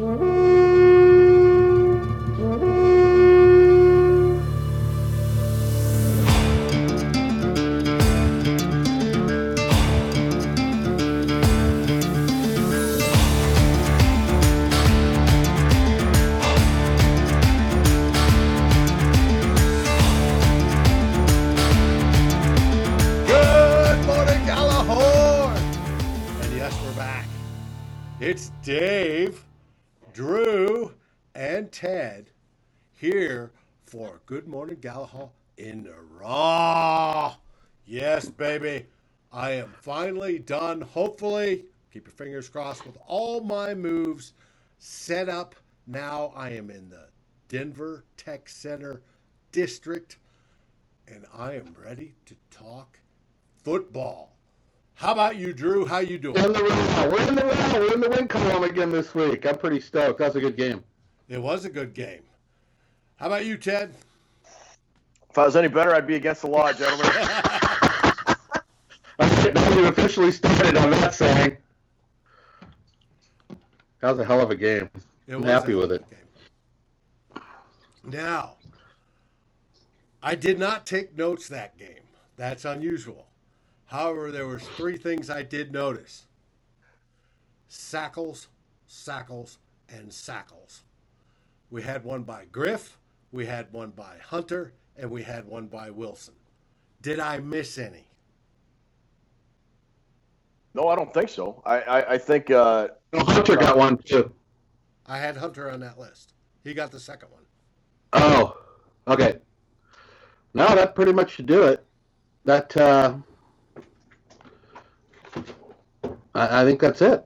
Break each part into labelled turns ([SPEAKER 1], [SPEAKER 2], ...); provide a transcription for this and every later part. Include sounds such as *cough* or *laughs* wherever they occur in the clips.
[SPEAKER 1] Good Morning in the Raw. Yes, baby. I am finally done, hopefully. Keep your fingers crossed with all my moves set up. Now I am in the Denver Tech Center district and I am ready to talk football. How about you, Drew? How you doing?
[SPEAKER 2] We're in the row. We're in the row. We're in the win column again this week. I'm pretty stoked. That was a good game.
[SPEAKER 1] It was a good game. How about you, Ted?
[SPEAKER 3] If I was any better, I'd be against the law, gentlemen.
[SPEAKER 2] Okay, *laughs* now you officially started on that saying. That was a hell of a game.
[SPEAKER 1] It
[SPEAKER 2] I'm
[SPEAKER 1] was
[SPEAKER 2] happy with it.
[SPEAKER 1] game. Now, I did not take notes that game. That's unusual. However, there was three things I did notice: Sackles, Sackles, and Sackles. We had one by Griff, we had one by Hunter, and we had one by Wilson. Did I miss any?
[SPEAKER 3] no, I don't think so. I, I, I think uh,
[SPEAKER 2] No, Hunter got one too.
[SPEAKER 1] I had Hunter on that list. He got the second one.
[SPEAKER 2] Oh, okay. No, that pretty much should do it. That uh, I, I think that's it.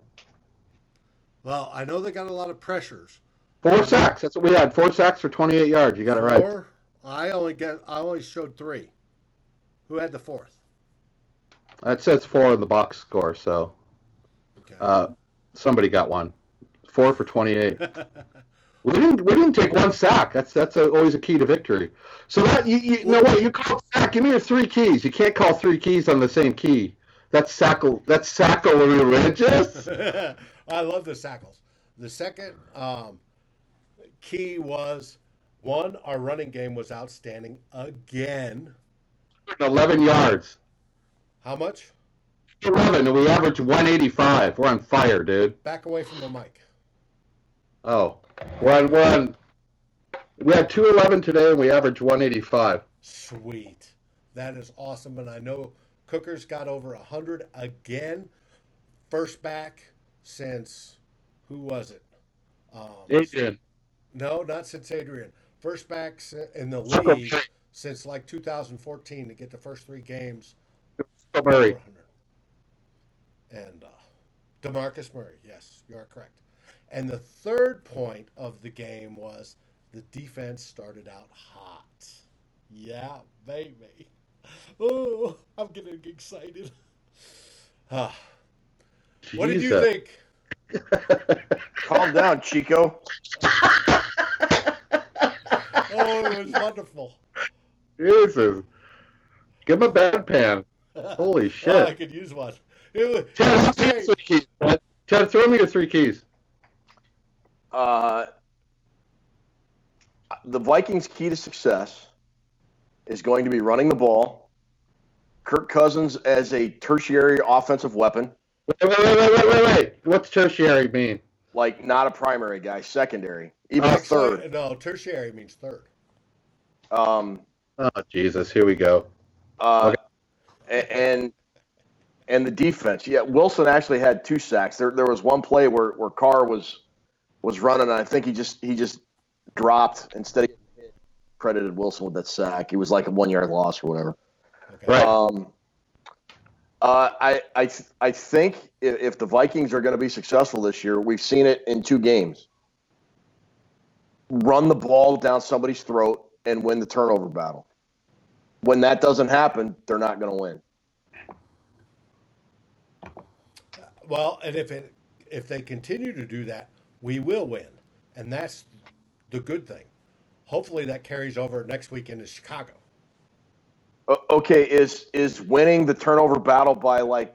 [SPEAKER 1] Well, I know they got a lot of pressures.
[SPEAKER 2] Four sacks. That's what we had. Four sacks for 28 yards. You got it right.
[SPEAKER 1] Four. I only get. I only showed three. Who had the fourth?
[SPEAKER 2] That says four in the box score. So
[SPEAKER 1] Okay.
[SPEAKER 2] uh, somebody got one. Four for 28. *laughs* We didn't. We didn't take one sack. That's that's a, always a key to victory. So that you, you no wait. You call sack. Give me your three keys. You can't call three keys on the same key. That's sackle. That's sacrilegious. *laughs*
[SPEAKER 1] I love the Sackles. The second um, key was one. Our running game was outstanding again.
[SPEAKER 2] Eleven yards.
[SPEAKER 1] How much?
[SPEAKER 2] Eleven, and we averaged 185. We're on fire, dude.
[SPEAKER 1] Back away from the mic.
[SPEAKER 2] Oh, we're on. We're on. We had 211 today, and we averaged 185.
[SPEAKER 1] Sweet. That is awesome. And I know Cooker's got over 100 again. First back since, who was it? Um,
[SPEAKER 2] Adrian.
[SPEAKER 1] No, not since Adrian. First backs in the league since like 2014 to get the first three games.
[SPEAKER 2] Murray.
[SPEAKER 1] And uh, DeMarco Murray. Yes, you are correct. And the third point of the game was the defense started out hot. Yeah, baby. Oh, I'm getting excited. *sighs* Ah, what did you think? *laughs*
[SPEAKER 3] calm down, Chico. *laughs*
[SPEAKER 1] Oh, it was wonderful.
[SPEAKER 2] Jesus. Give him a bedpan. Holy *laughs*
[SPEAKER 1] Oh, I could use one. It was,
[SPEAKER 2] Ted, throw me your three keys. Ted. Ted, throw me your three keys.
[SPEAKER 3] Uh, the Vikings' key to success is going to be running the ball. Kirk Cousins as a tertiary offensive weapon,
[SPEAKER 2] Wait, wait, wait, wait, wait, wait, wait. What's tertiary mean?
[SPEAKER 3] like not a primary guy, secondary, even a
[SPEAKER 1] Actually,
[SPEAKER 3] third.
[SPEAKER 1] No, tertiary means third.
[SPEAKER 3] Um,
[SPEAKER 2] Oh, Jesus. Here we go.
[SPEAKER 3] uh,
[SPEAKER 2] Okay.
[SPEAKER 3] and and the defense. Yeah, Wilson actually had two sacks. There there was one play where where Carr was was running, and I think he just he just dropped instead of credited Wilson with that sack. He was like a one yard loss or whatever.
[SPEAKER 1] Okay.
[SPEAKER 2] Right.
[SPEAKER 3] Um, uh, I I I think if, if the Vikings are going to be successful this year, we've seen it in two games. Run the ball down somebody's throat and win the turnover battle. When that doesn't happen, they're not going to win.
[SPEAKER 1] Well, and if it if they continue to do that, we will win, and that's the good thing. Hopefully, that carries over next week into Chicago.
[SPEAKER 3] Okay, is is winning the turnover battle by like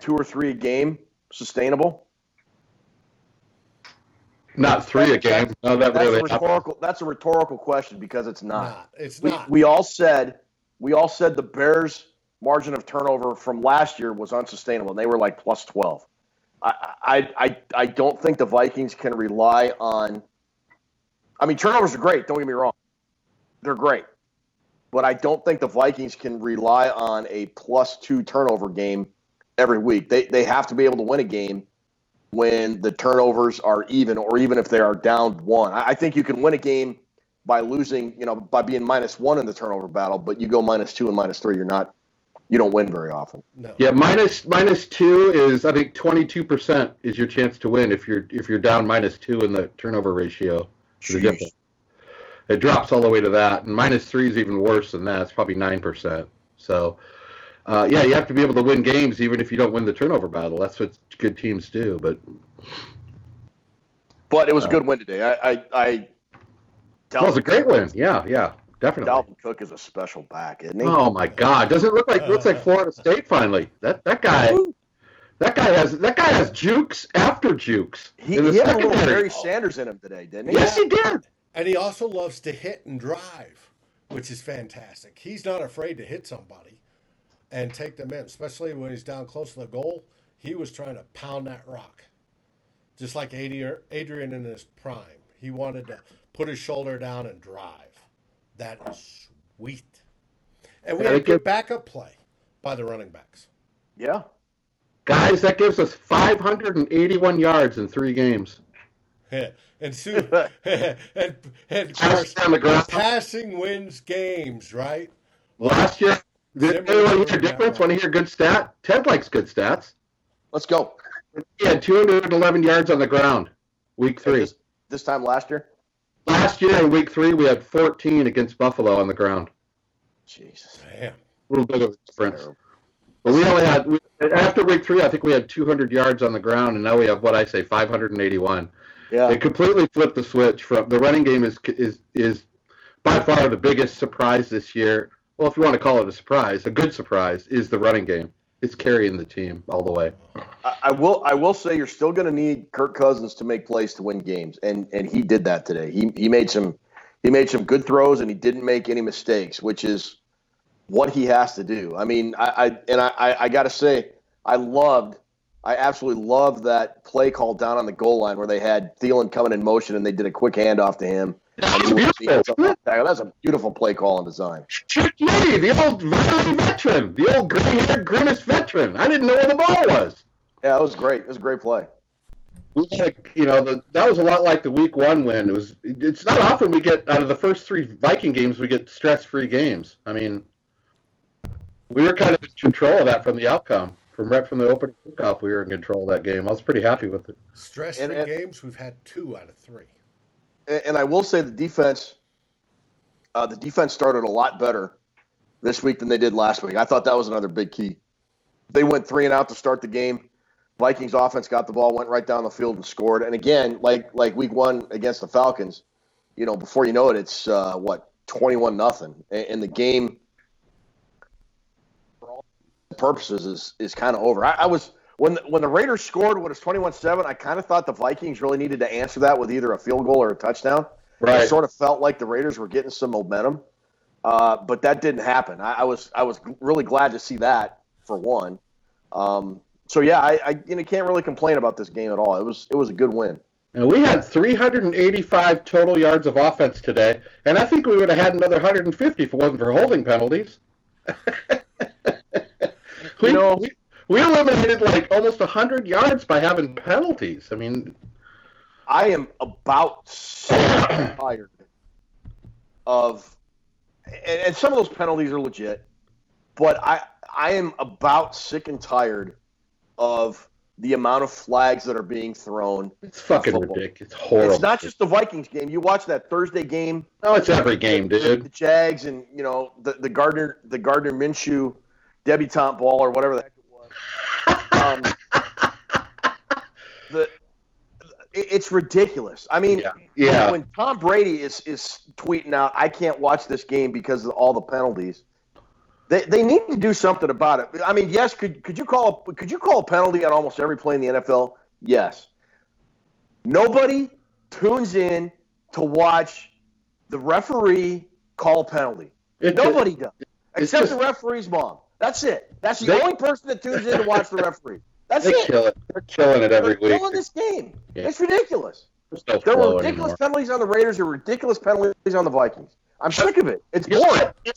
[SPEAKER 3] two or three a game sustainable?
[SPEAKER 2] Not three a game. No, that
[SPEAKER 3] That's
[SPEAKER 2] really
[SPEAKER 3] a rhetorical. That's a rhetorical question because it's not.
[SPEAKER 1] Not. It's
[SPEAKER 3] We,
[SPEAKER 1] not.
[SPEAKER 3] we all said we all said the Bears' margin of turnover from last year was unsustainable, and they were like plus twelve. I I I, I don't think the Vikings can rely on. I mean, turnovers are great. Don't get me wrong; they're great, but I don't think the Vikings can rely on a plus two turnover game every week. They they have to be able to win a game when the turnovers are even, or even if they are down one. I, I think you can win a game by losing, you know, by being minus one in the turnover battle, but you go minus two and minus three, you're not, you don't win very often.
[SPEAKER 1] no.
[SPEAKER 2] Yeah, minus minus two is I think twenty two percent is your chance to win if you're if you're down minus two in the turnover ratio. the It drops all the way to that, and minus three is even worse than that. It's probably nine percent. So, uh, yeah, you have to be able to win games even if you don't win the turnover battle. That's what good teams do. But
[SPEAKER 3] But it was a good win today. I, I, I
[SPEAKER 2] that was a great win. Yeah, yeah, definitely.
[SPEAKER 3] Dalvin Cook is a special back, isn't he?
[SPEAKER 2] Oh my God! Does it look like looks like Florida State finally? That that guy, that guy has that guy has jukes after jukes.
[SPEAKER 3] he,
[SPEAKER 2] in the
[SPEAKER 3] he had a little
[SPEAKER 2] secondary.
[SPEAKER 3] Barry Sanders in him today, didn't he?
[SPEAKER 2] Yes, he did.
[SPEAKER 1] And he also loves to hit and drive, which is fantastic. He's not afraid to hit somebody and take them in, especially when he's down close to the goal. He was trying to pound that rock, just like Adrian Adrian in his prime. He wanted to put his shoulder down and drive. That is sweet. And we
[SPEAKER 2] Yeah,
[SPEAKER 1] had a good backup play by the running backs.
[SPEAKER 3] Yeah.
[SPEAKER 2] Guys, that gives us 581 yards in three games.
[SPEAKER 1] and soon, *laughs* *laughs* and, and
[SPEAKER 2] Passing on the ground.
[SPEAKER 1] passing wins games, right?
[SPEAKER 2] Last year, did
[SPEAKER 1] Zimmer
[SPEAKER 2] anyone hear a difference?
[SPEAKER 1] right.
[SPEAKER 2] Want to hear a good stat? Ted likes good stats.
[SPEAKER 3] Let's go.
[SPEAKER 2] He had 211 yards on the ground, week three.
[SPEAKER 3] This, this time last year?
[SPEAKER 2] Last year in week three, we had 14 against Buffalo on the ground.
[SPEAKER 3] Jesus.
[SPEAKER 1] Damn.
[SPEAKER 2] A little bit of a difference. But we only had, we, after week three, I think we had 200 yards on the ground, and now we have what I say, 581.
[SPEAKER 3] Yeah.
[SPEAKER 2] It completely flipped the switch from the running game is is is by far the biggest surprise this year. Well, if you want to call it a surprise, a good surprise is the running game. It's carrying the team all the way.
[SPEAKER 3] I, I will I will say you're still going to need Kirk Cousins to make plays to win games, and and he did that today. He he made some he made some good throws, and he didn't make any mistakes, which is what he has to do. I mean, I, I and I I, got to say I loved. I absolutely loved that play call down on the goal line where they had Thielen coming in motion and they did a quick handoff to him. And he went to the end zone. That's a beautiful play call and design.
[SPEAKER 2] Shoot me, the old veteran veteran, the old gray-haired grimace veteran. I didn't know where the ball was.
[SPEAKER 3] Yeah, it was great. It was a great play.
[SPEAKER 2] We had, you know, the, that was a lot like the week one win. It was. It's not often we get out of the first three Viking games we get stress-free games. I mean, we were kind of in control of that from the outcome. From right from the opening kickoff, we were in control of that game. I was pretty happy with it.
[SPEAKER 3] Stress-free
[SPEAKER 1] games, we've had two out of three.
[SPEAKER 3] And, I will say the defense, uh, the defense started a lot better this week than they did last week. I thought that was another big key. They went three and out to start the game. Vikings offense got the ball, went right down the field and scored. And again, like like week one against the Falcons, you know, before you know it, it's uh, what twenty one nothing, and the game for all purposes is is kind of over. I, I was when the, when the Raiders scored when it was 21-7, I kind of thought the Vikings really needed to answer that with either a field goal or a touchdown. It sort of felt like the Raiders were getting some momentum, uh, but that didn't happen. I, I was I was really glad to see that for one. Um, so yeah, I, I you know, can't really complain about this game at all. It was it was a good win.
[SPEAKER 2] And we had 385 total yards of offense today, and I think we would have had another 150 if it wasn't for holding penalties. *laughs* we,
[SPEAKER 3] You know-
[SPEAKER 2] we, we eliminated like almost 100 yards by having penalties. I mean,
[SPEAKER 3] I am about so *coughs* tired of, and, and some of those penalties are legit, but I I am about sick and tired of the amount of flags that are being thrown.
[SPEAKER 2] it's fucking ridiculous. It's horrible.
[SPEAKER 3] It's not just the Vikings game. You watch that Thursday game,
[SPEAKER 2] no, it's every game, dude. the.
[SPEAKER 3] Jags, and you know the the Gardner the Gardner Minshew debutante ball or whatever the heck it was. Um, the it- it's ridiculous. I mean,
[SPEAKER 2] Yeah. Yeah.
[SPEAKER 3] when Tom Brady is is tweeting out, "I can't watch this game because of all the penalties." They, they need to do something about it. I mean, yes, could could you call could you call a penalty on almost every play in the NFL? Yes. Nobody tunes in to watch the referee call a penalty.
[SPEAKER 2] It-
[SPEAKER 3] Nobody does, except
[SPEAKER 2] just-
[SPEAKER 3] the referee's mom. That's it. That's the
[SPEAKER 2] They-
[SPEAKER 3] only person that tunes in to watch the referee. That's
[SPEAKER 2] They
[SPEAKER 3] it.
[SPEAKER 2] kill it. They're killing it every week.
[SPEAKER 3] They're
[SPEAKER 2] week.
[SPEAKER 3] killing this game.
[SPEAKER 2] Yeah.
[SPEAKER 3] It's ridiculous.
[SPEAKER 2] No
[SPEAKER 3] There were ridiculous
[SPEAKER 2] anymore.
[SPEAKER 3] penalties on the Raiders. There were ridiculous penalties on the Vikings. I'm sick of it. It's boring.
[SPEAKER 2] know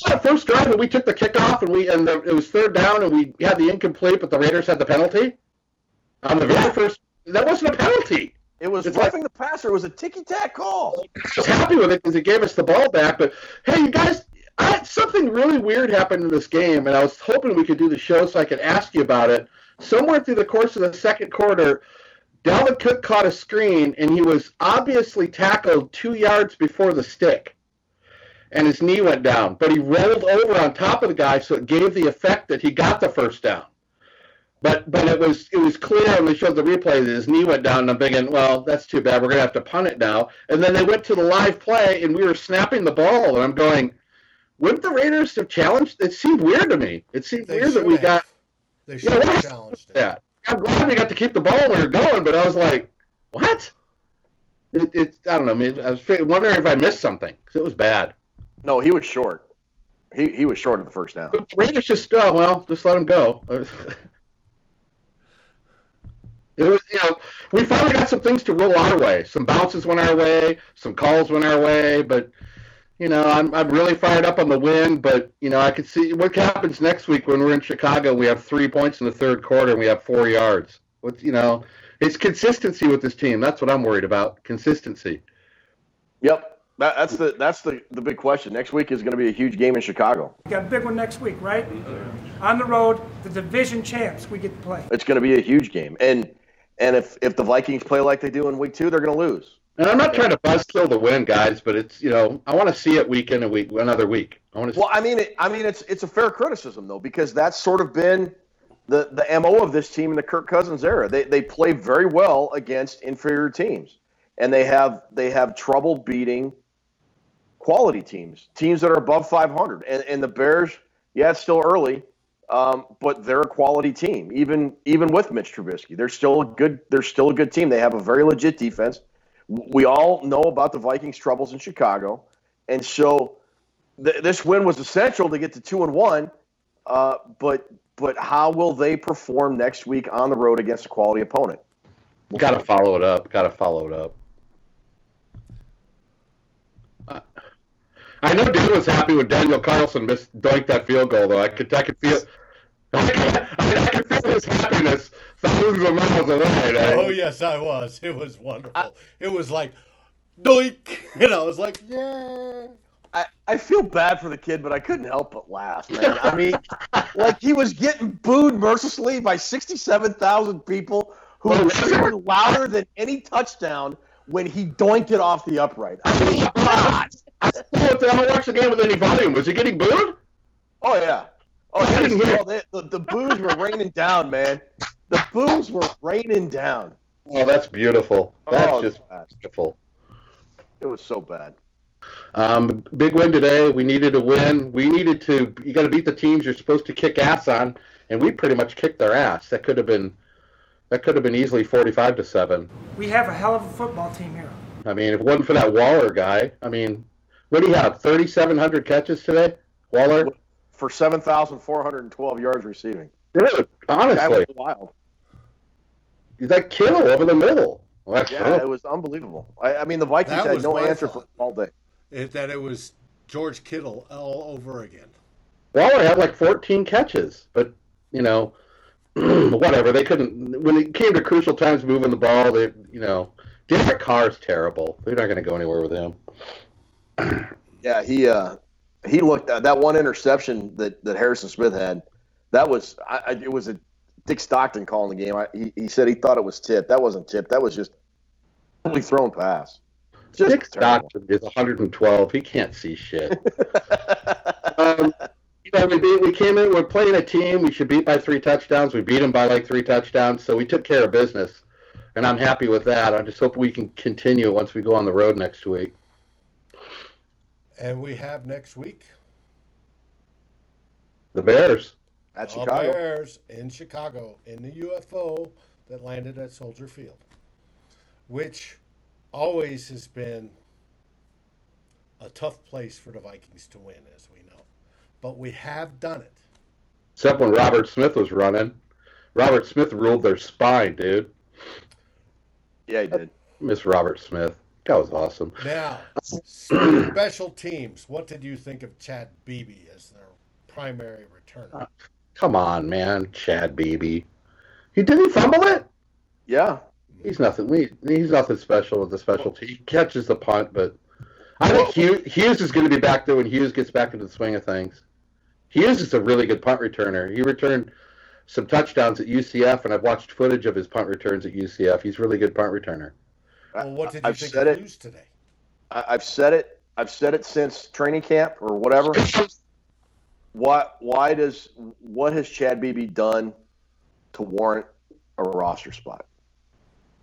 [SPEAKER 2] what? First drive, when we took the kickoff and we and the, it was third down and we had the incomplete, but the Raiders had the penalty on the very first. That wasn't a penalty.
[SPEAKER 3] It was
[SPEAKER 2] It's
[SPEAKER 3] roughing the passer. It was a ticky tack call.
[SPEAKER 2] I was happy with it because it gave us the ball back. But hey, you guys, I, something really weird happened in this game, and I was hoping we could do the show so I could ask you about it. Somewhere through the course of the second quarter, Dalvin Cook caught a screen, and he was obviously tackled two yards before the stick, and his knee went down. But he rolled over on top of the guy, so it gave the effect that he got the first down. But but it was it was clear when they showed the replay that his knee went down. And I'm thinking, well, that's too bad. We're gonna have to punt it now. And then they went to the live play, and we were snapping the ball, and I'm going, wouldn't the Raiders have challenged? It seemed weird to me. It seemed
[SPEAKER 1] They
[SPEAKER 2] weird that we
[SPEAKER 1] should
[SPEAKER 2] got
[SPEAKER 1] They
[SPEAKER 2] Yeah,
[SPEAKER 1] have
[SPEAKER 2] what?
[SPEAKER 1] challenged it.
[SPEAKER 2] that. I'm glad we got to keep the ball when we were going, but I was like, what? It, it I don't know. I, mean, I was wondering if I missed something because it was bad.
[SPEAKER 3] No, he was short. He he was short of the first down.
[SPEAKER 2] But the Raiders just oh well, just let him go. *laughs* It was, you know, we finally got some things to roll our way. Some bounces went our way, some calls went our way, but you know, I'm I'm really fired up on the win. But you know, I could see what happens next week when we're in Chicago. We have three points in the third quarter and we have four yards. What you know, it's consistency with this team. That's what I'm worried about. Consistency.
[SPEAKER 3] Yep. That, that's the that's the, the big question. Next week is going to be a huge game in Chicago.
[SPEAKER 4] We got a big one next week, right? On the road, the division champs we get to play.
[SPEAKER 3] It's going to be a huge game. And and if if the Vikings play like they do in week two, they're going to lose.
[SPEAKER 2] And I'm not trying to buzzkill the win, guys, but it's you know, I want to see it week in a week, another week. I want to.
[SPEAKER 3] Well, I mean, it, I mean, it's it's a fair criticism though because that's sort of been the the mo of this team in the Kirk Cousins era. They they play very well against inferior teams, and they have they have trouble beating quality teams, teams that are above 500. And and the Bears, yeah, it's still early, um, but they're a quality team. Even even with Mitch Trubisky, they're still a good they're still a good team. They have a very legit defense. We all know about the Vikings' troubles in Chicago, and so th- this win was essential to get to two and one. Uh, but but how will they perform next week on the road against a quality opponent?
[SPEAKER 2] Got to follow it up. Got to follow it up. I know Dan was happy when Daniel Carlson missed doinked that field goal, though. I could I could feel. I could, I could feel his happiness thousands of miles away. eh?
[SPEAKER 1] Oh yes, I was. It was wonderful. it was like, doink. You know, it was like, yeah.
[SPEAKER 3] I, I feel bad for the kid, but I couldn't help but laugh, man. I mean, like he was getting booed mercilessly by 67,000 people who
[SPEAKER 2] Oh,
[SPEAKER 3] were cheering louder than any touchdown when he doinked it off the upright. I mean, God.
[SPEAKER 2] Well, if I watched the game with any volume. Was he getting booed?
[SPEAKER 3] Oh, yeah. Oh,
[SPEAKER 2] I didn't hear it.
[SPEAKER 3] Oh, they- the, the boos were raining down, man. The boos were raining down.
[SPEAKER 2] Oh, that's beautiful. That's
[SPEAKER 3] Oh,
[SPEAKER 2] just
[SPEAKER 3] God.
[SPEAKER 2] beautiful.
[SPEAKER 3] It was so bad.
[SPEAKER 2] Um, big win today. We needed a win. We needed to. You got to beat the teams you're supposed to kick ass on, and we pretty much kicked their ass. That could have been. That could have been easily 45 to seven.
[SPEAKER 4] We have a hell of a football team here.
[SPEAKER 2] I mean, if it wasn't for that Waller guy, I mean, what do you have? 3,700 catches today, Waller.
[SPEAKER 3] For 7,412 yards receiving.
[SPEAKER 2] Dude,
[SPEAKER 3] That
[SPEAKER 2] honestly,
[SPEAKER 3] was wild.
[SPEAKER 2] he's like Kittle over the middle. Well, that's
[SPEAKER 3] Yeah, it was unbelievable. I, I mean, the Vikings
[SPEAKER 1] That
[SPEAKER 3] had no answer
[SPEAKER 1] thought.
[SPEAKER 3] for all day.
[SPEAKER 1] It, that it was George Kittle all over again.
[SPEAKER 2] Waller had like 14 catches, but you know, *clears throat* whatever. They couldn't when it came to crucial times moving the ball. They, you know, Derek Carr's terrible. They're not going to go anywhere with him. *clears throat*
[SPEAKER 3] Yeah, he uh, he looked uh, that one interception that, that Harrison Smith had. That was I, I, it was a Dick Stockton calling the game. I, he, he said he thought it was tipped. That wasn't tipped. That was just totally thrown pass. Just
[SPEAKER 2] Dick
[SPEAKER 3] terrible.
[SPEAKER 2] Stockton is 112. He can't see shit. *laughs* um, you know, we, beat, we came in. We're playing a team. We should beat by three touchdowns. We beat them by like three touchdowns. So we took care of business, and I'm happy with that. I just hope we can continue once we go on the road next week.
[SPEAKER 1] And we have next week
[SPEAKER 2] The Bears.
[SPEAKER 3] At
[SPEAKER 1] the
[SPEAKER 3] Chicago.
[SPEAKER 1] Bears in Chicago in the UFO that landed at Soldier Field, which always has been a tough place for the Vikings to win, as we know. But we have done it.
[SPEAKER 2] Except when Robert Smith was running. Robert Smith ruled their spine, dude.
[SPEAKER 3] Yeah, he did.
[SPEAKER 2] Miss Robert Smith. That was awesome.
[SPEAKER 1] Now, *clears throat* special teams. What did you think of Chad Beebe as their primary returner?
[SPEAKER 2] Uh, come on, man. Chad Beebe. He didn't fumble it?
[SPEAKER 3] Yeah.
[SPEAKER 2] He's nothing. He, he's nothing special with the special specialty. He catches the punt, but I think Hughes, Hughes is going to be back there when Hughes gets back into the swing of things. Hughes is a really good punt returner. He returned some touchdowns at UCF, and I've watched footage of his punt returns at UCF. He's a really good punt returner.
[SPEAKER 1] Well, what did you
[SPEAKER 3] I've
[SPEAKER 1] think
[SPEAKER 3] said
[SPEAKER 1] of
[SPEAKER 3] it.
[SPEAKER 1] Hughes today?
[SPEAKER 3] I, I've said it. I've said it since training camp or whatever. Why? Why does what has Chad Beebe done to warrant a roster spot?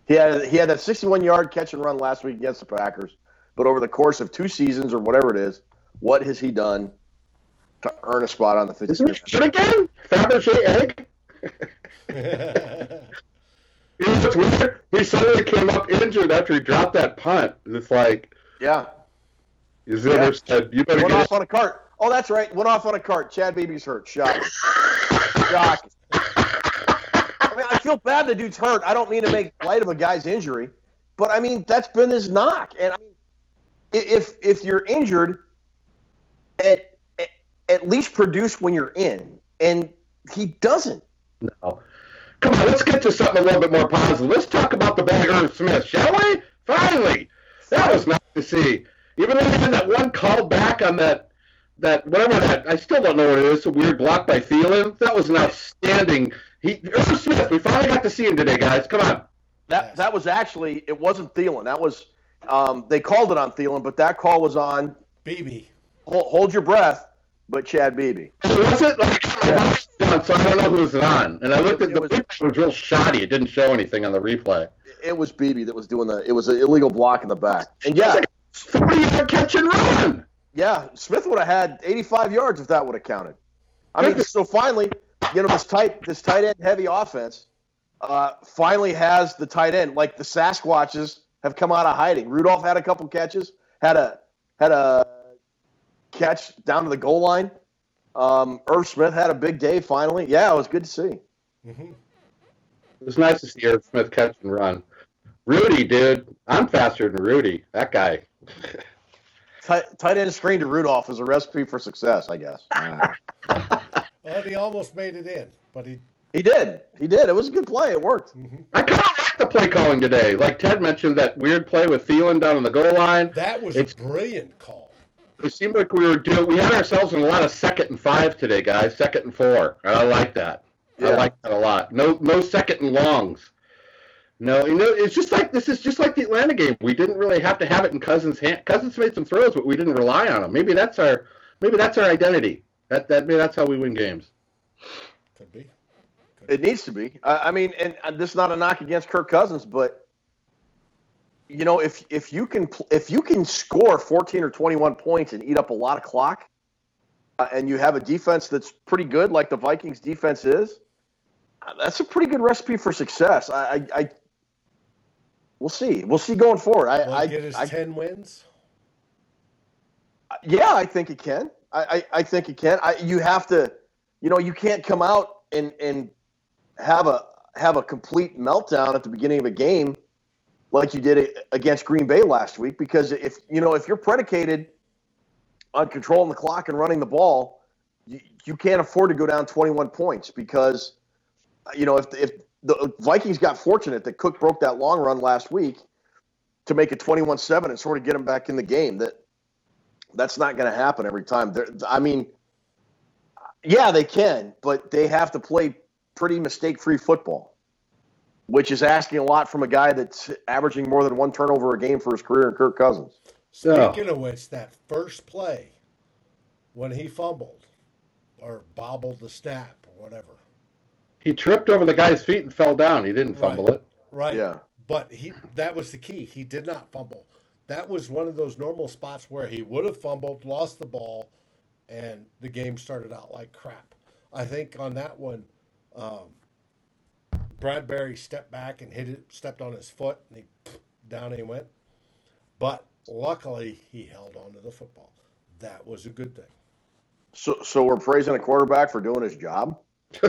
[SPEAKER 3] He had he had that 61 yard catch and run last week against the Packers, but over the course of two seasons or whatever it is, what has he done to earn a spot on the 50?
[SPEAKER 2] Isn't it shit again? Know what's weird? He suddenly came up injured after he dropped that punt. And It's like,
[SPEAKER 3] Yeah,
[SPEAKER 2] his yeah. Said, you better
[SPEAKER 3] went
[SPEAKER 2] get
[SPEAKER 3] off on a cart. Oh, that's right, went off on a cart. Chad Beebe's hurt. Shock. *laughs* Shock. I mean, I feel bad the dude's hurt. I don't mean to make light of a guy's injury, but I mean that's been his knock. And I mean, if if you're injured, at- at least produce when you're in, and he doesn't.
[SPEAKER 2] No. Come on, let's get to something a little bit more positive. Let's talk about the bad Irv Smith, shall we? Finally, that was nice to see. Even though he had that one call back on that, that whatever that, I still don't know what it is. A weird block by Thielen. That was an outstanding. He Irv Smith. We finally got to see him today, guys. Come on.
[SPEAKER 3] That that was actually it wasn't Thielen. That was um, they called it on Thielen, but that call was on
[SPEAKER 1] Beebe.
[SPEAKER 3] hold, hold your breath, but Chad Beebe.
[SPEAKER 2] Was it like?
[SPEAKER 3] Yeah.
[SPEAKER 2] So I don't know who was on. And I looked at the
[SPEAKER 3] was-
[SPEAKER 2] replay. It was real shoddy. It didn't show anything on the replay.
[SPEAKER 3] It was Beebe that was doing the. It was an illegal block in the back. And yeah,
[SPEAKER 2] Forty yard catch and run.
[SPEAKER 3] yeah, Smith would have had 85 yards if that would have counted. I mean, so finally, you know, this tight, this tight end heavy offense, uh, finally has the tight end. Like the Sasquatches have come out of hiding. Rudolph had a couple catches, had a had a catch down to the goal line. Um, Irv Smith had a big day finally. Yeah, it was good to see.
[SPEAKER 1] hmm
[SPEAKER 2] It was nice to see Irv Smith catch and run. Rudy, dude, I'm faster than Rudy. That guy. *laughs*
[SPEAKER 3] Tight, tight end screen to Rudolph is a recipe for success, I guess. *laughs*
[SPEAKER 1] Well, he almost made it in, but he.
[SPEAKER 3] He did. He did. It was a good play. It worked.
[SPEAKER 2] I kind of like the play calling today. Like Ted mentioned, that weird play with Thielen down on the goal line.
[SPEAKER 1] That was
[SPEAKER 2] It's-
[SPEAKER 1] a brilliant call.
[SPEAKER 2] It seemed like we were doing. We had ourselves in a lot of second and five today, guys. Second and four, and I like that. I like that a lot. No, no second and longs. No, you know, it's just like this is just like the Atlanta game. We didn't really have to have it in Cousins' hand. Cousins made some throws, but we didn't rely on them. Maybe that's our, maybe that's our identity. That that maybe that's how we win games.
[SPEAKER 1] Could be.
[SPEAKER 3] It needs to be. I, I mean, and, and this is not a knock against Kirk Cousins, but you know, if if you can if you can score 14 or 21 points and eat up a lot of clock, uh, and you have a defense that's pretty good, like the Vikings defense is, uh, that's a pretty good recipe for success. I, I, I we'll see. We'll see going forward. I, I,
[SPEAKER 1] get his
[SPEAKER 3] I-
[SPEAKER 1] ten wins?
[SPEAKER 3] Yeah, I think it can. I, I, I think it can. I, you have to, you know, you can't come out and and have a have a complete meltdown at the beginning of a game like you did against Green Bay last week because if you know if you're predicated on controlling the clock and running the ball, you, you can't afford to go down 21 points because you know if if the Vikings got fortunate that Cook broke that long run last week to make it 21-7 and sort of get them back in the game that that's not going to happen every time. They're, I mean, yeah, they can, but they have to play pretty mistake-free football, which is asking a lot from a guy that's averaging more than one turnover a game for his career in Kirk Cousins.
[SPEAKER 2] So-
[SPEAKER 1] Speaking of which, that first play when he fumbled or bobbled the snap or whatever.
[SPEAKER 2] He tripped over the guy's feet and fell down. He didn't fumble
[SPEAKER 1] Right.
[SPEAKER 2] it.
[SPEAKER 1] Right.
[SPEAKER 3] Yeah.
[SPEAKER 1] But he that was the key. He did not fumble. That was one of those normal spots where he would have fumbled, lost the ball, and the game started out like crap. I think on that one, um, Bradbury stepped back and hit it, stepped on his foot, and he down he went. But luckily, he held on to the football. That was a good thing.
[SPEAKER 3] So, so we're praising a quarterback for doing his job. *laughs*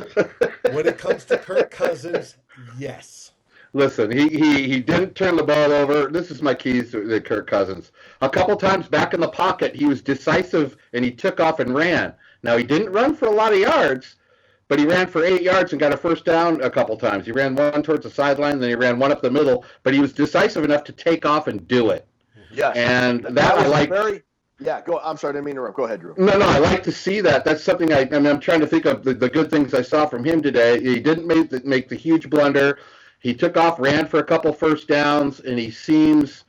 [SPEAKER 1] When it comes to Kirk Cousins, yes.
[SPEAKER 2] Listen, he, he, he didn't turn the ball over. This is my keys to, to Kirk Cousins. A couple times back in the pocket, he was decisive and he took off and ran. Now, he didn't run for a lot of yards, but he ran for eight yards and got a first down a couple times. He ran one towards the sideline, then he ran one up the middle, but he was decisive enough to take off and do it.
[SPEAKER 3] Yes.
[SPEAKER 2] And that I
[SPEAKER 3] was
[SPEAKER 2] like.
[SPEAKER 3] very. Yeah, go. I'm sorry, I didn't mean to interrupt. Go ahead, Drew.
[SPEAKER 2] No, no, I like to see that. That's something I, I mean, I'm trying to think of the, the good things I saw from him today. He didn't make the, make the huge blunder. He took off, ran for a couple first downs, and he seems,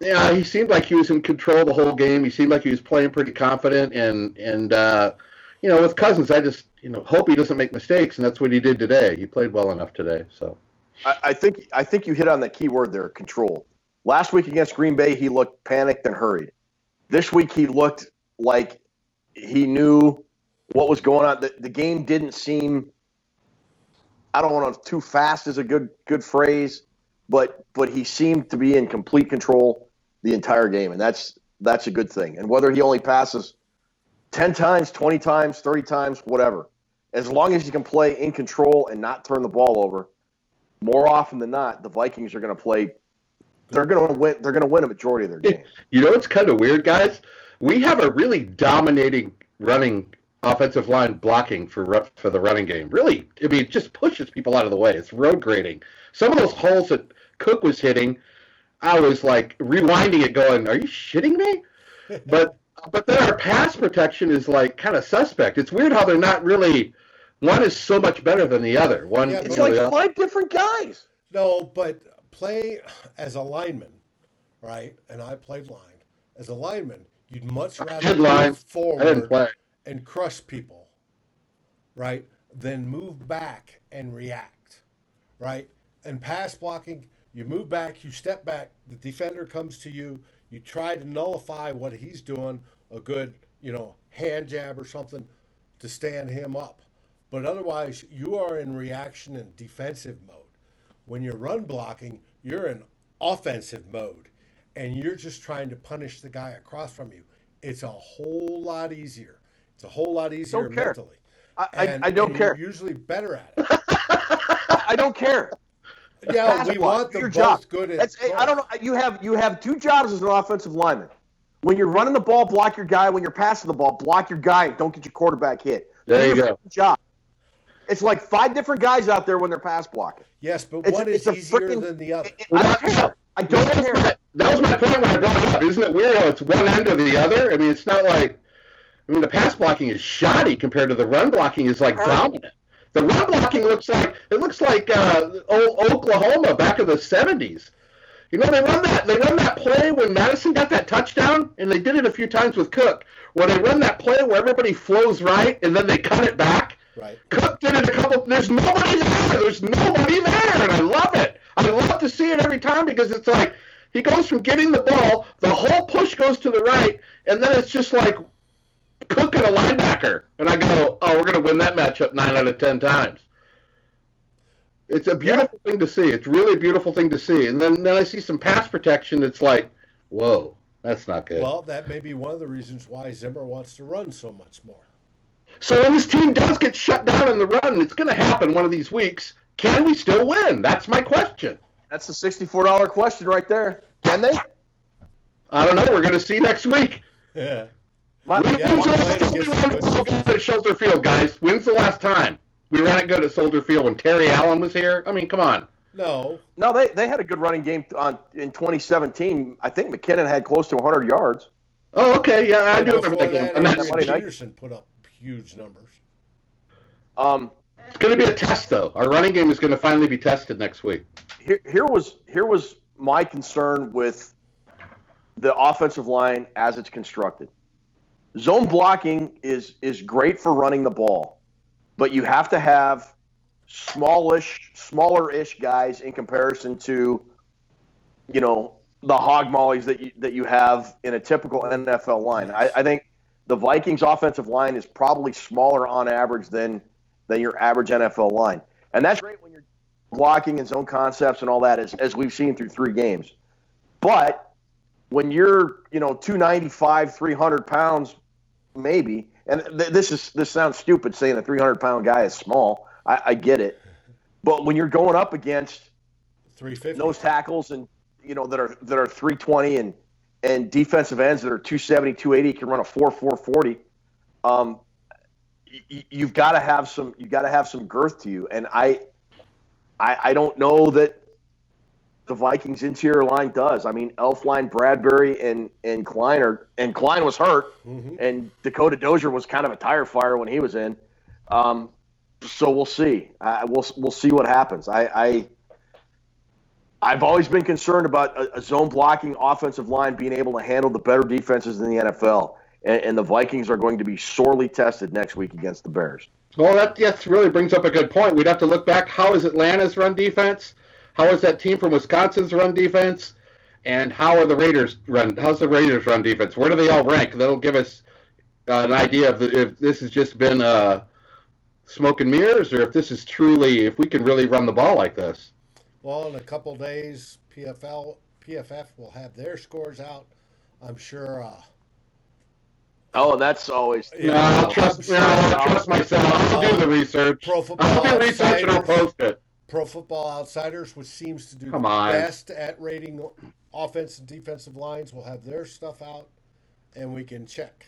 [SPEAKER 2] yeah, he seemed like he was in control the whole game. He seemed like he was playing pretty confident, and and uh, you know, with Cousins, I just you know hope he doesn't make mistakes, and that's what he did today. He played well enough today, so.
[SPEAKER 3] I, I think I think you hit on that key word there, control. Last week against Green Bay, he looked panicked and hurried. This week, he looked like he knew what was going on. The, the game didn't seem. I don't want to too fast is a good good phrase, but but he seemed to be in complete control the entire game, and that's that's a good thing. And whether he only passes ten times, twenty times, thirty times, whatever, as long as you can play in control and not turn the ball over, more often than not, the Vikings are going to play. They're going to win. They're going to win a majority of their games.
[SPEAKER 2] You know it's kind of weird, guys? We have a really dominating running offensive line blocking for for the running game. Really, I mean, it just pushes people out of the way. It's road grading. Some of those holes that Cook was hitting, I was like rewinding it, going, "Are you shitting me?" *laughs* But but then our pass protection is like kind of suspect. It's weird how they're not really. One is so much better than the other. One,
[SPEAKER 1] Yeah,
[SPEAKER 3] It's like
[SPEAKER 2] the-
[SPEAKER 3] five different guys.
[SPEAKER 1] No, but play as a lineman, right? And I played line. As a lineman, you'd much rather
[SPEAKER 2] line.
[SPEAKER 1] move forward and crush people, right? Than move back and react, right? And pass blocking, you move back, you step back, the defender comes to you, you try to nullify what he's doing, a good, you know, hand jab or something to stand him up. But otherwise, you are in reaction and defensive mode. When you're run blocking, you're in offensive mode and you're just trying to punish the guy across from you. It's a whole lot easier. It's a whole lot easier
[SPEAKER 3] Don't
[SPEAKER 1] mentally.
[SPEAKER 3] I, I,
[SPEAKER 1] And-
[SPEAKER 3] I don't
[SPEAKER 1] and you're
[SPEAKER 3] care.
[SPEAKER 1] Usually better at it. *laughs*
[SPEAKER 3] I don't care.
[SPEAKER 1] Yeah, we want them
[SPEAKER 3] your job.
[SPEAKER 1] good at.
[SPEAKER 3] That's, I don't know. You have you have two jobs as an offensive lineman. When you're running the ball, block your guy. When you're passing the ball, block your guy. Don't get your quarterback hit.
[SPEAKER 2] There you go.
[SPEAKER 3] Job. It's like five different guys out there when they're pass blocking.
[SPEAKER 1] Yes, but
[SPEAKER 3] It's,
[SPEAKER 1] one
[SPEAKER 3] it's
[SPEAKER 1] is easier
[SPEAKER 3] freaking.
[SPEAKER 1] than the other.
[SPEAKER 3] I don't care. I don't
[SPEAKER 2] That was
[SPEAKER 3] care.
[SPEAKER 2] my- That was my point when I brought it up. Isn't it weird how it's one end or the other? I mean, it's not like. I mean, the pass blocking is shoddy compared to the run blocking is like dominant. The run blocking looks like it looks like uh, old Oklahoma back in the '70s. You know, they run that they run that play when Mattison got that touchdown, and they did it a few times with Cook, where they run that play where everybody flows right and then they cut it back.
[SPEAKER 1] Right.
[SPEAKER 2] Cook did it a couple. There's nobody there. There's nobody there, and I love it. I love to see it every time because it's like he goes from getting the ball, the whole push goes to the right, and then it's just like Cook and a linebacker, and I go, oh, we're gonna win that matchup nine out of ten times. It's a beautiful thing to see. It's really a beautiful thing to see. And then, then I see some pass protection. It's like, whoa, that's not good.
[SPEAKER 1] Well, that may be one of the reasons why Zimmer wants to run so much more.
[SPEAKER 2] So when this team does get shut down in the run, it's going to happen one of these weeks, can we still win? That's my question.
[SPEAKER 3] That's the sixty-four dollar question right there. Can they?
[SPEAKER 2] I don't know. We're going to see next week. *laughs*
[SPEAKER 1] Yeah.
[SPEAKER 3] My-
[SPEAKER 2] When's the
[SPEAKER 1] we're
[SPEAKER 2] last time we ran
[SPEAKER 1] good
[SPEAKER 2] at Soldier Field, guys? When's the last time we ran it good at Soldier Field when Terry Allen was here? I mean, come on.
[SPEAKER 1] No.
[SPEAKER 3] No, they, they had a good running game on in 2017. I think McKinnon had close to 100 yards.
[SPEAKER 2] Oh, okay. Yeah, I do remember that game.
[SPEAKER 1] that,
[SPEAKER 2] And
[SPEAKER 1] Adrian
[SPEAKER 2] that's,
[SPEAKER 3] Monday night.
[SPEAKER 1] Put up huge numbers.
[SPEAKER 3] Um,
[SPEAKER 2] it's going to be a test, though. Our running game is going to finally be tested next week.
[SPEAKER 3] here, here was here was my concern with the offensive line as it's constructed. Zone blocking is is great for running the ball, but you have to have smallish, smaller-ish guys in comparison to, you know, the hog mollies that you that you have in a typical NFL line. I, I think the Vikings offensive line is probably smaller on average than than your average NFL line, and that's great when you're blocking and zone concepts and all that, as, as we've seen through three games. But when you're, you know, 295, 300 pounds, maybe, and th- this is this sounds stupid saying a 300 pound guy is small. I, I get it, but when you're going up against
[SPEAKER 1] 350.
[SPEAKER 3] nose tackles and you know that are that are 320 and and defensive ends that are 270, 280 can run a 4 4 40. Um, y- you've got to have some you've got to have some girth to you, and I, I I don't know that the Vikings interior line does. I mean, Elflein, Bradbury, and and Kline are and Kline was hurt, and Dakota Dozier was kind of a tire fire when he was in. Um, so we'll see. I, we'll we'll see what happens. I, I I've always been concerned about a, a zone blocking offensive line being able to handle the better defenses in the NFL, and, and the Vikings are going to be sorely tested next week against the Bears.
[SPEAKER 2] Well, that yes, really brings up a good point. We'd have to look back. How is Atlanta's run defense? How is that team from Wisconsin's run defense? And how are the Raiders run? How's the Raiders run defense? Where do they all rank? That'll give us uh, an idea of the, if this has just been uh, smoke and mirrors, or if this is truly if we can really run the ball like this.
[SPEAKER 1] Well, in a couple days, PFL PFF will have their scores out. I'm sure. Uh,
[SPEAKER 3] Oh, that's always
[SPEAKER 2] No, I'll trust, no, I'll trust myself. I'll do the research.
[SPEAKER 1] Pro
[SPEAKER 2] I'll do the research and I'll post it.
[SPEAKER 1] Pro Football Outsiders, which seems to do
[SPEAKER 2] Come
[SPEAKER 1] the
[SPEAKER 2] on.
[SPEAKER 1] best at rating offense and defensive lines, will have their stuff out, and we can check.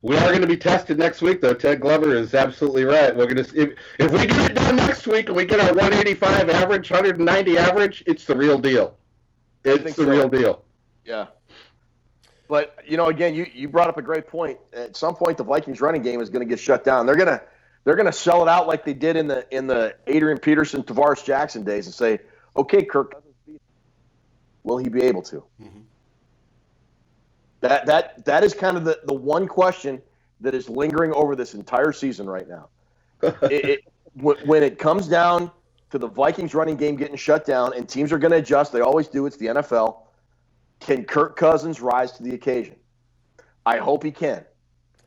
[SPEAKER 2] We are going to be tested next week, though. Ted Glover is absolutely right. We're going to if if we get it done next week and we get our 185 average, 190 average, it's the real deal. It's the
[SPEAKER 3] so.
[SPEAKER 2] real deal.
[SPEAKER 3] Yeah. But you know, again, you, you brought up a great point. At some point, the Vikings running game is going to get shut down. They're gonna they're gonna sell it out like they did in the in the Adrian Peterson, Tarvaris Jackson days, and say, "Okay, Kirk, will he be able to?" Mm-hmm. That that that is kind of the, the one question that is lingering over this entire season right now. *laughs* it, it, when it comes down to the Vikings running game getting shut down, and teams are going to adjust, they always do. It's the NFL. Can Kirk Cousins rise to the occasion? I hope he can.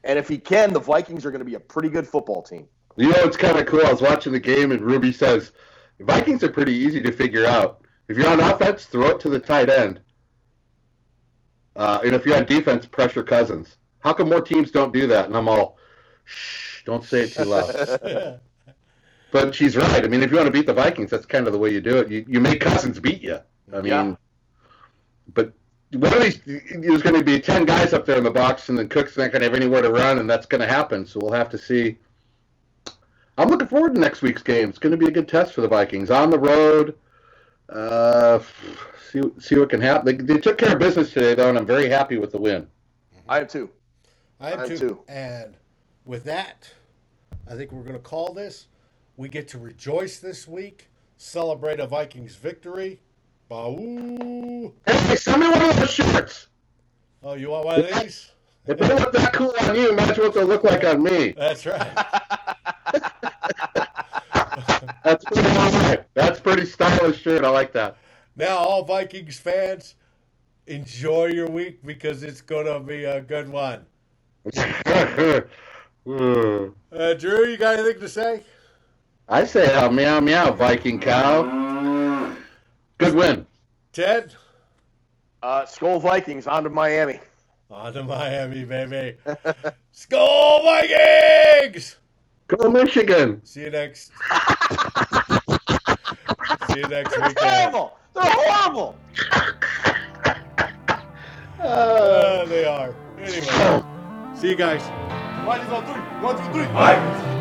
[SPEAKER 3] And if he can, the Vikings are going to be a pretty good football team.
[SPEAKER 2] You know, it's kind of cool. I was watching the game, and Ruby says Vikings are pretty easy to figure out. If you're on offense, throw it to the tight end. Uh, and if you're on defense, pressure Cousins. How come more teams don't do that? And I'm all, shh, don't say it too loud. *laughs* But she's right. I mean, if you want to beat the Vikings, that's kind of the way you do it. You, you make Cousins beat you. I mean,
[SPEAKER 3] Yeah.
[SPEAKER 2] But one of these, there's going to be 10 guys up there in the box, and then Cook's not going to have anywhere to run, and that's going to happen. So we'll have to see. I'm looking forward to next week's game. It's going to be a good test for the Vikings. On the road, uh, see, see what can happen. They, they took care of business today, though, and I'm very happy with the win.
[SPEAKER 3] I am too.
[SPEAKER 1] I am
[SPEAKER 3] I am
[SPEAKER 1] too.
[SPEAKER 3] too.
[SPEAKER 1] And with that, I think we're going to call this. We get to rejoice this week, celebrate a Vikings victory. Boo!
[SPEAKER 2] Hey, send me one of those shirts.
[SPEAKER 1] Oh, you want one of these?
[SPEAKER 2] If they look that cool on you, imagine what they'll look like on me.
[SPEAKER 1] That's right. *laughs*
[SPEAKER 2] That's pretty. That's pretty stylish shirt. I like that.
[SPEAKER 1] now, all Vikings fans, enjoy your week because it's going to be a good one.
[SPEAKER 2] Hmm. *laughs*
[SPEAKER 1] Uh, Drew, you got anything to say?
[SPEAKER 2] I say uh, meow meow, Viking cow. Good win.
[SPEAKER 1] Ted?
[SPEAKER 3] Uh, Skol Vikings on to Miami.
[SPEAKER 1] On to Miami, baby. *laughs* Skol Vikings!
[SPEAKER 2] Go Michigan.
[SPEAKER 1] See you next. *laughs* See you next
[SPEAKER 3] They're horrible. They're horrible.
[SPEAKER 1] Uh, they are. Anyway, see you guys.
[SPEAKER 5] One, two, three. One, two, three. Vikings.